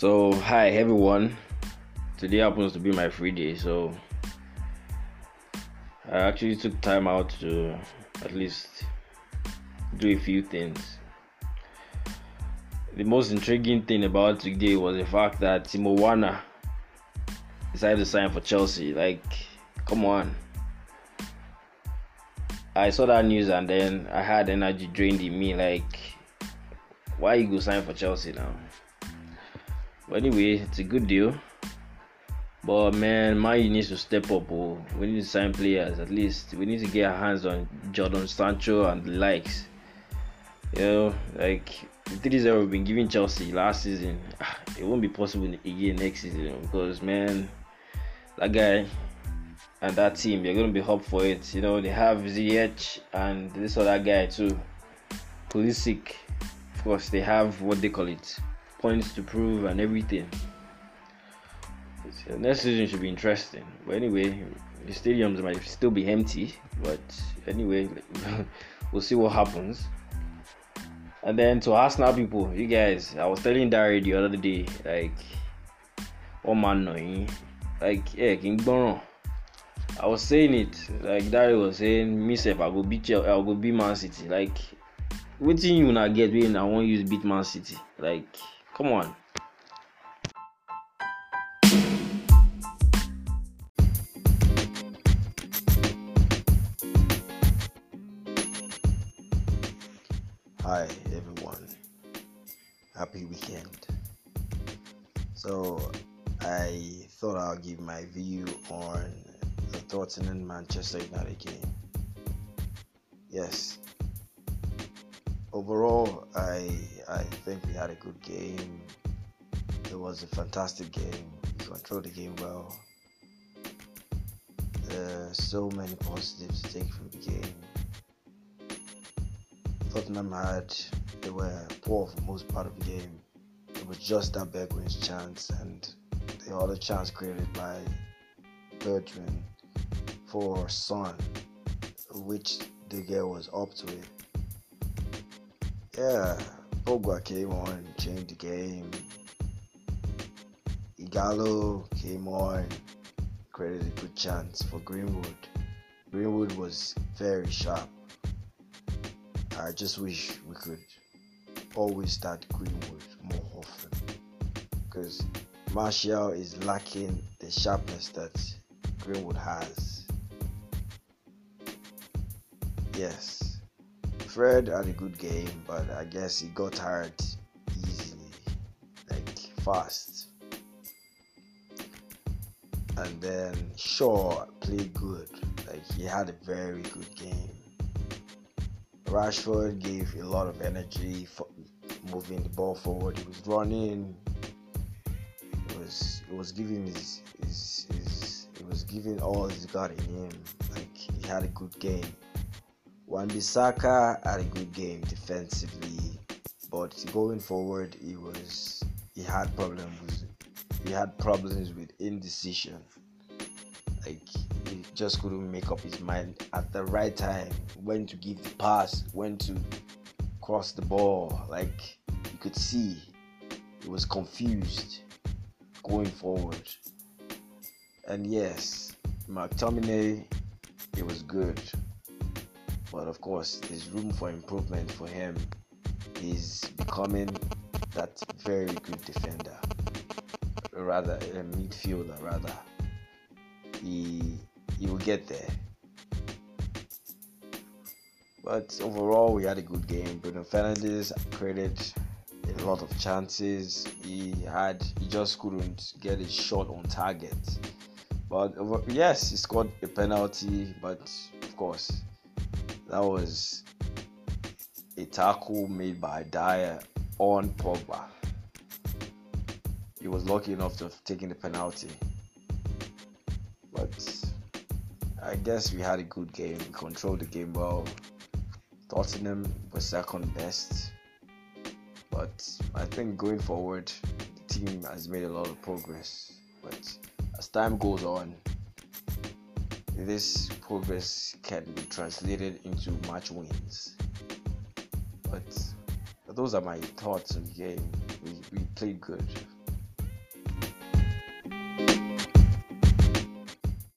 So, hi everyone. Today happens to be my free day, so I actually took time out to at least do a few things. The most intriguing thing about today was the fact that Timo Werner decided to sign for Chelsea. Like, come on. I saw that news and then I had energy drained in me. Like, why you go sign for Chelsea now? But anyway, it's a good deal. But man, Man needs to step up. Oh. We need to sign players at least. We need to get our hands on Jadon Sancho and the likes. You know, like the 3 we've been giving Chelsea last season, ah, it won't be possible again next season because man, that guy and that team, they're gonna be up for it. You know, they have Ziyech and this other guy too, Pulisic. Of course, they have what they call it, points to prove and everything. So uh, next season should be interesting. But anyway, the stadiums might still be empty. But anyway, we'll see what happens. And then to Arsenal people, you guys, I was telling Dari the other day, like, oh man, no, eh? like, yeah, King Bono. I was saying it, like Dari was saying, myself, I go beat I go beat Man City. Like, what you not get when I want use beat Man City? Like, come on. Hi everyone, happy weekend. So, I thought I'll give my view on the Tottenham Manchester United game. Yes, overall, I I think we had a good game. It was a fantastic game. We controlled the game well. There so many positives to take from the game Tottenham had, they were poor for most part of the game. It was just that Bergwijn's chance and the other chance created by Bertrand for Son, which the girl was up to it. Yeah, Pogba came on changed the game. Ighalo came on, created a good chance for Greenwood. Greenwood was very sharp I just wish we could always start Greenwood more often because Martial is lacking the sharpness that Greenwood has. Yes, Fred had a good game, but I guess he got tired easily, like fast. And then Shaw played good, like he had a very good game. Rashford gave a lot of energy for moving the ball forward. He was running. It was it was giving his his, his it was giving all he's got in him. Like he had a good game. Wan-Bissaka had a good game defensively, but going forward, he was he had problems. He had problems with indecision. Like he just couldn't make up his mind at the right time when to give the pass, when to cross the ball. Like you could see, he was confused going forward. And yes, McTominay, it was good. But of course, there's room for improvement for him. He's becoming that very good defender, rather a midfielder, rather. He he will get there. But overall, we had a good game. Bruno Fernandes created a lot of chances. He had he just couldn't get his shot on target. But yes, he scored a penalty. But of course, that was a tackle made by Dier on Pogba. He was lucky enough to have taken the penalty. But I guess we had a good game. We controlled the game well. Tottenham was second best. But I think going forward, the team has made a lot of progress. But as time goes on, this progress can be translated into match wins. But those are my thoughts on the game. We, we played good.